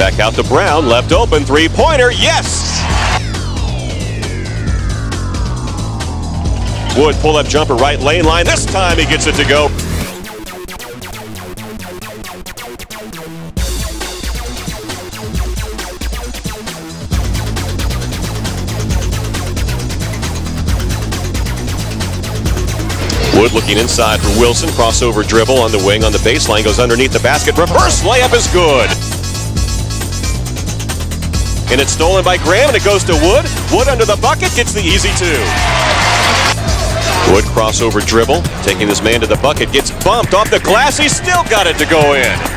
Back out to Brown, left open, three pointer, yes! Wood pull up jumper, right lane line. This time he gets it to go. Wood looking inside for Wilson. Crossover dribble on the wing on the baseline. Goes underneath the basket. Reverse layup is good. And it's stolen by Graham and it goes to Wood. Wood under the bucket gets the easy two. Wood crossover dribble. Taking this man to the bucket. Gets bumped off the glass. He's still got it to go in.